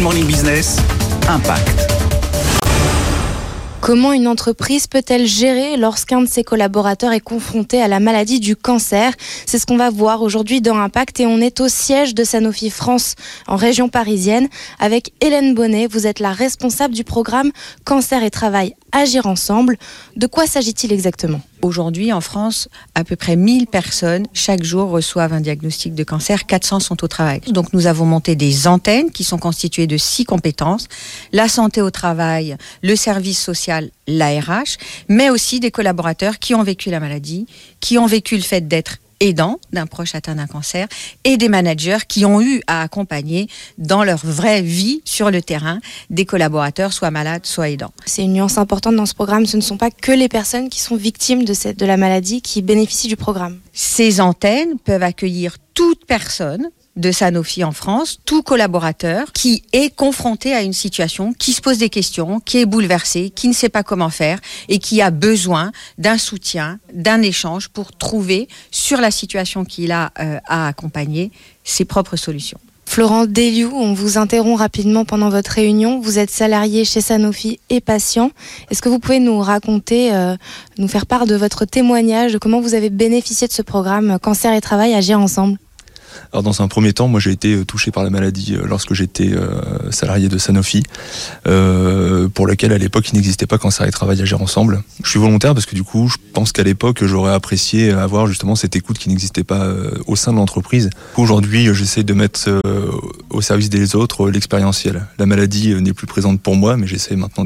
Good Morning Business, Impact. Comment une entreprise peut-elle gérer lorsqu'un de ses collaborateurs est confronté à la maladie du cancer? C'est ce qu'on va voir aujourd'hui dans Impact et on est au siège de Sanofi France en région parisienne avec Hélène Bonnet. Vous êtes la responsable du programme Cancer et Travail Agir ensemble. De quoi s'agit-il exactement? Aujourd'hui, en France, à peu près 1000 personnes chaque jour reçoivent un diagnostic de cancer, 400 sont au travail. Donc nous avons monté des antennes qui sont constituées de six compétences, la santé au travail, le service social, l'ARH, mais aussi des collaborateurs qui ont vécu la maladie, qui ont vécu le fait d'être aidants d'un proche atteint d'un cancer et des managers qui ont eu à accompagner dans leur vraie vie sur le terrain des collaborateurs soit malades, soit aidants. C'est une nuance importante dans ce programme. Ce ne sont pas que les personnes qui sont victimes de, cette, de la maladie qui bénéficient du programme. Ces antennes peuvent accueillir toute personne de Sanofi en France, tout collaborateur qui est confronté à une situation, qui se pose des questions, qui est bouleversé, qui ne sait pas comment faire et qui a besoin d'un soutien, d'un échange pour trouver sur la situation qu'il a euh, à accompagner ses propres solutions. Florent Deliou, on vous interrompt rapidement pendant votre réunion. Vous êtes salarié chez Sanofi et patient. Est-ce que vous pouvez nous raconter, euh, nous faire part de votre témoignage, de comment vous avez bénéficié de ce programme Cancer et Travail Agir Ensemble? Alors dans un premier temps, moi j'ai été euh, touché par la maladie euh, lorsque j'étais euh, salarié de Sanofi, pour lequel à l'époque il n'existait pas cancer et travail agir ensemble. Je suis volontaire parce que du coup je pense qu'à l'époque j'aurais apprécié avoir justement cette écoute qui n'existait pas au sein de l'entreprise. Aujourd'hui j'essaie de mettre au service des autres l'expérientiel. La maladie n'est plus présente pour moi mais j'essaie maintenant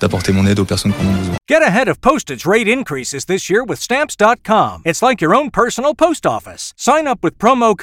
d'apporter mon aide aux personnes qui en ont besoin. Get ahead of postage rate increases this year with stamps.com. It's like your own personal post office. Sign up with promo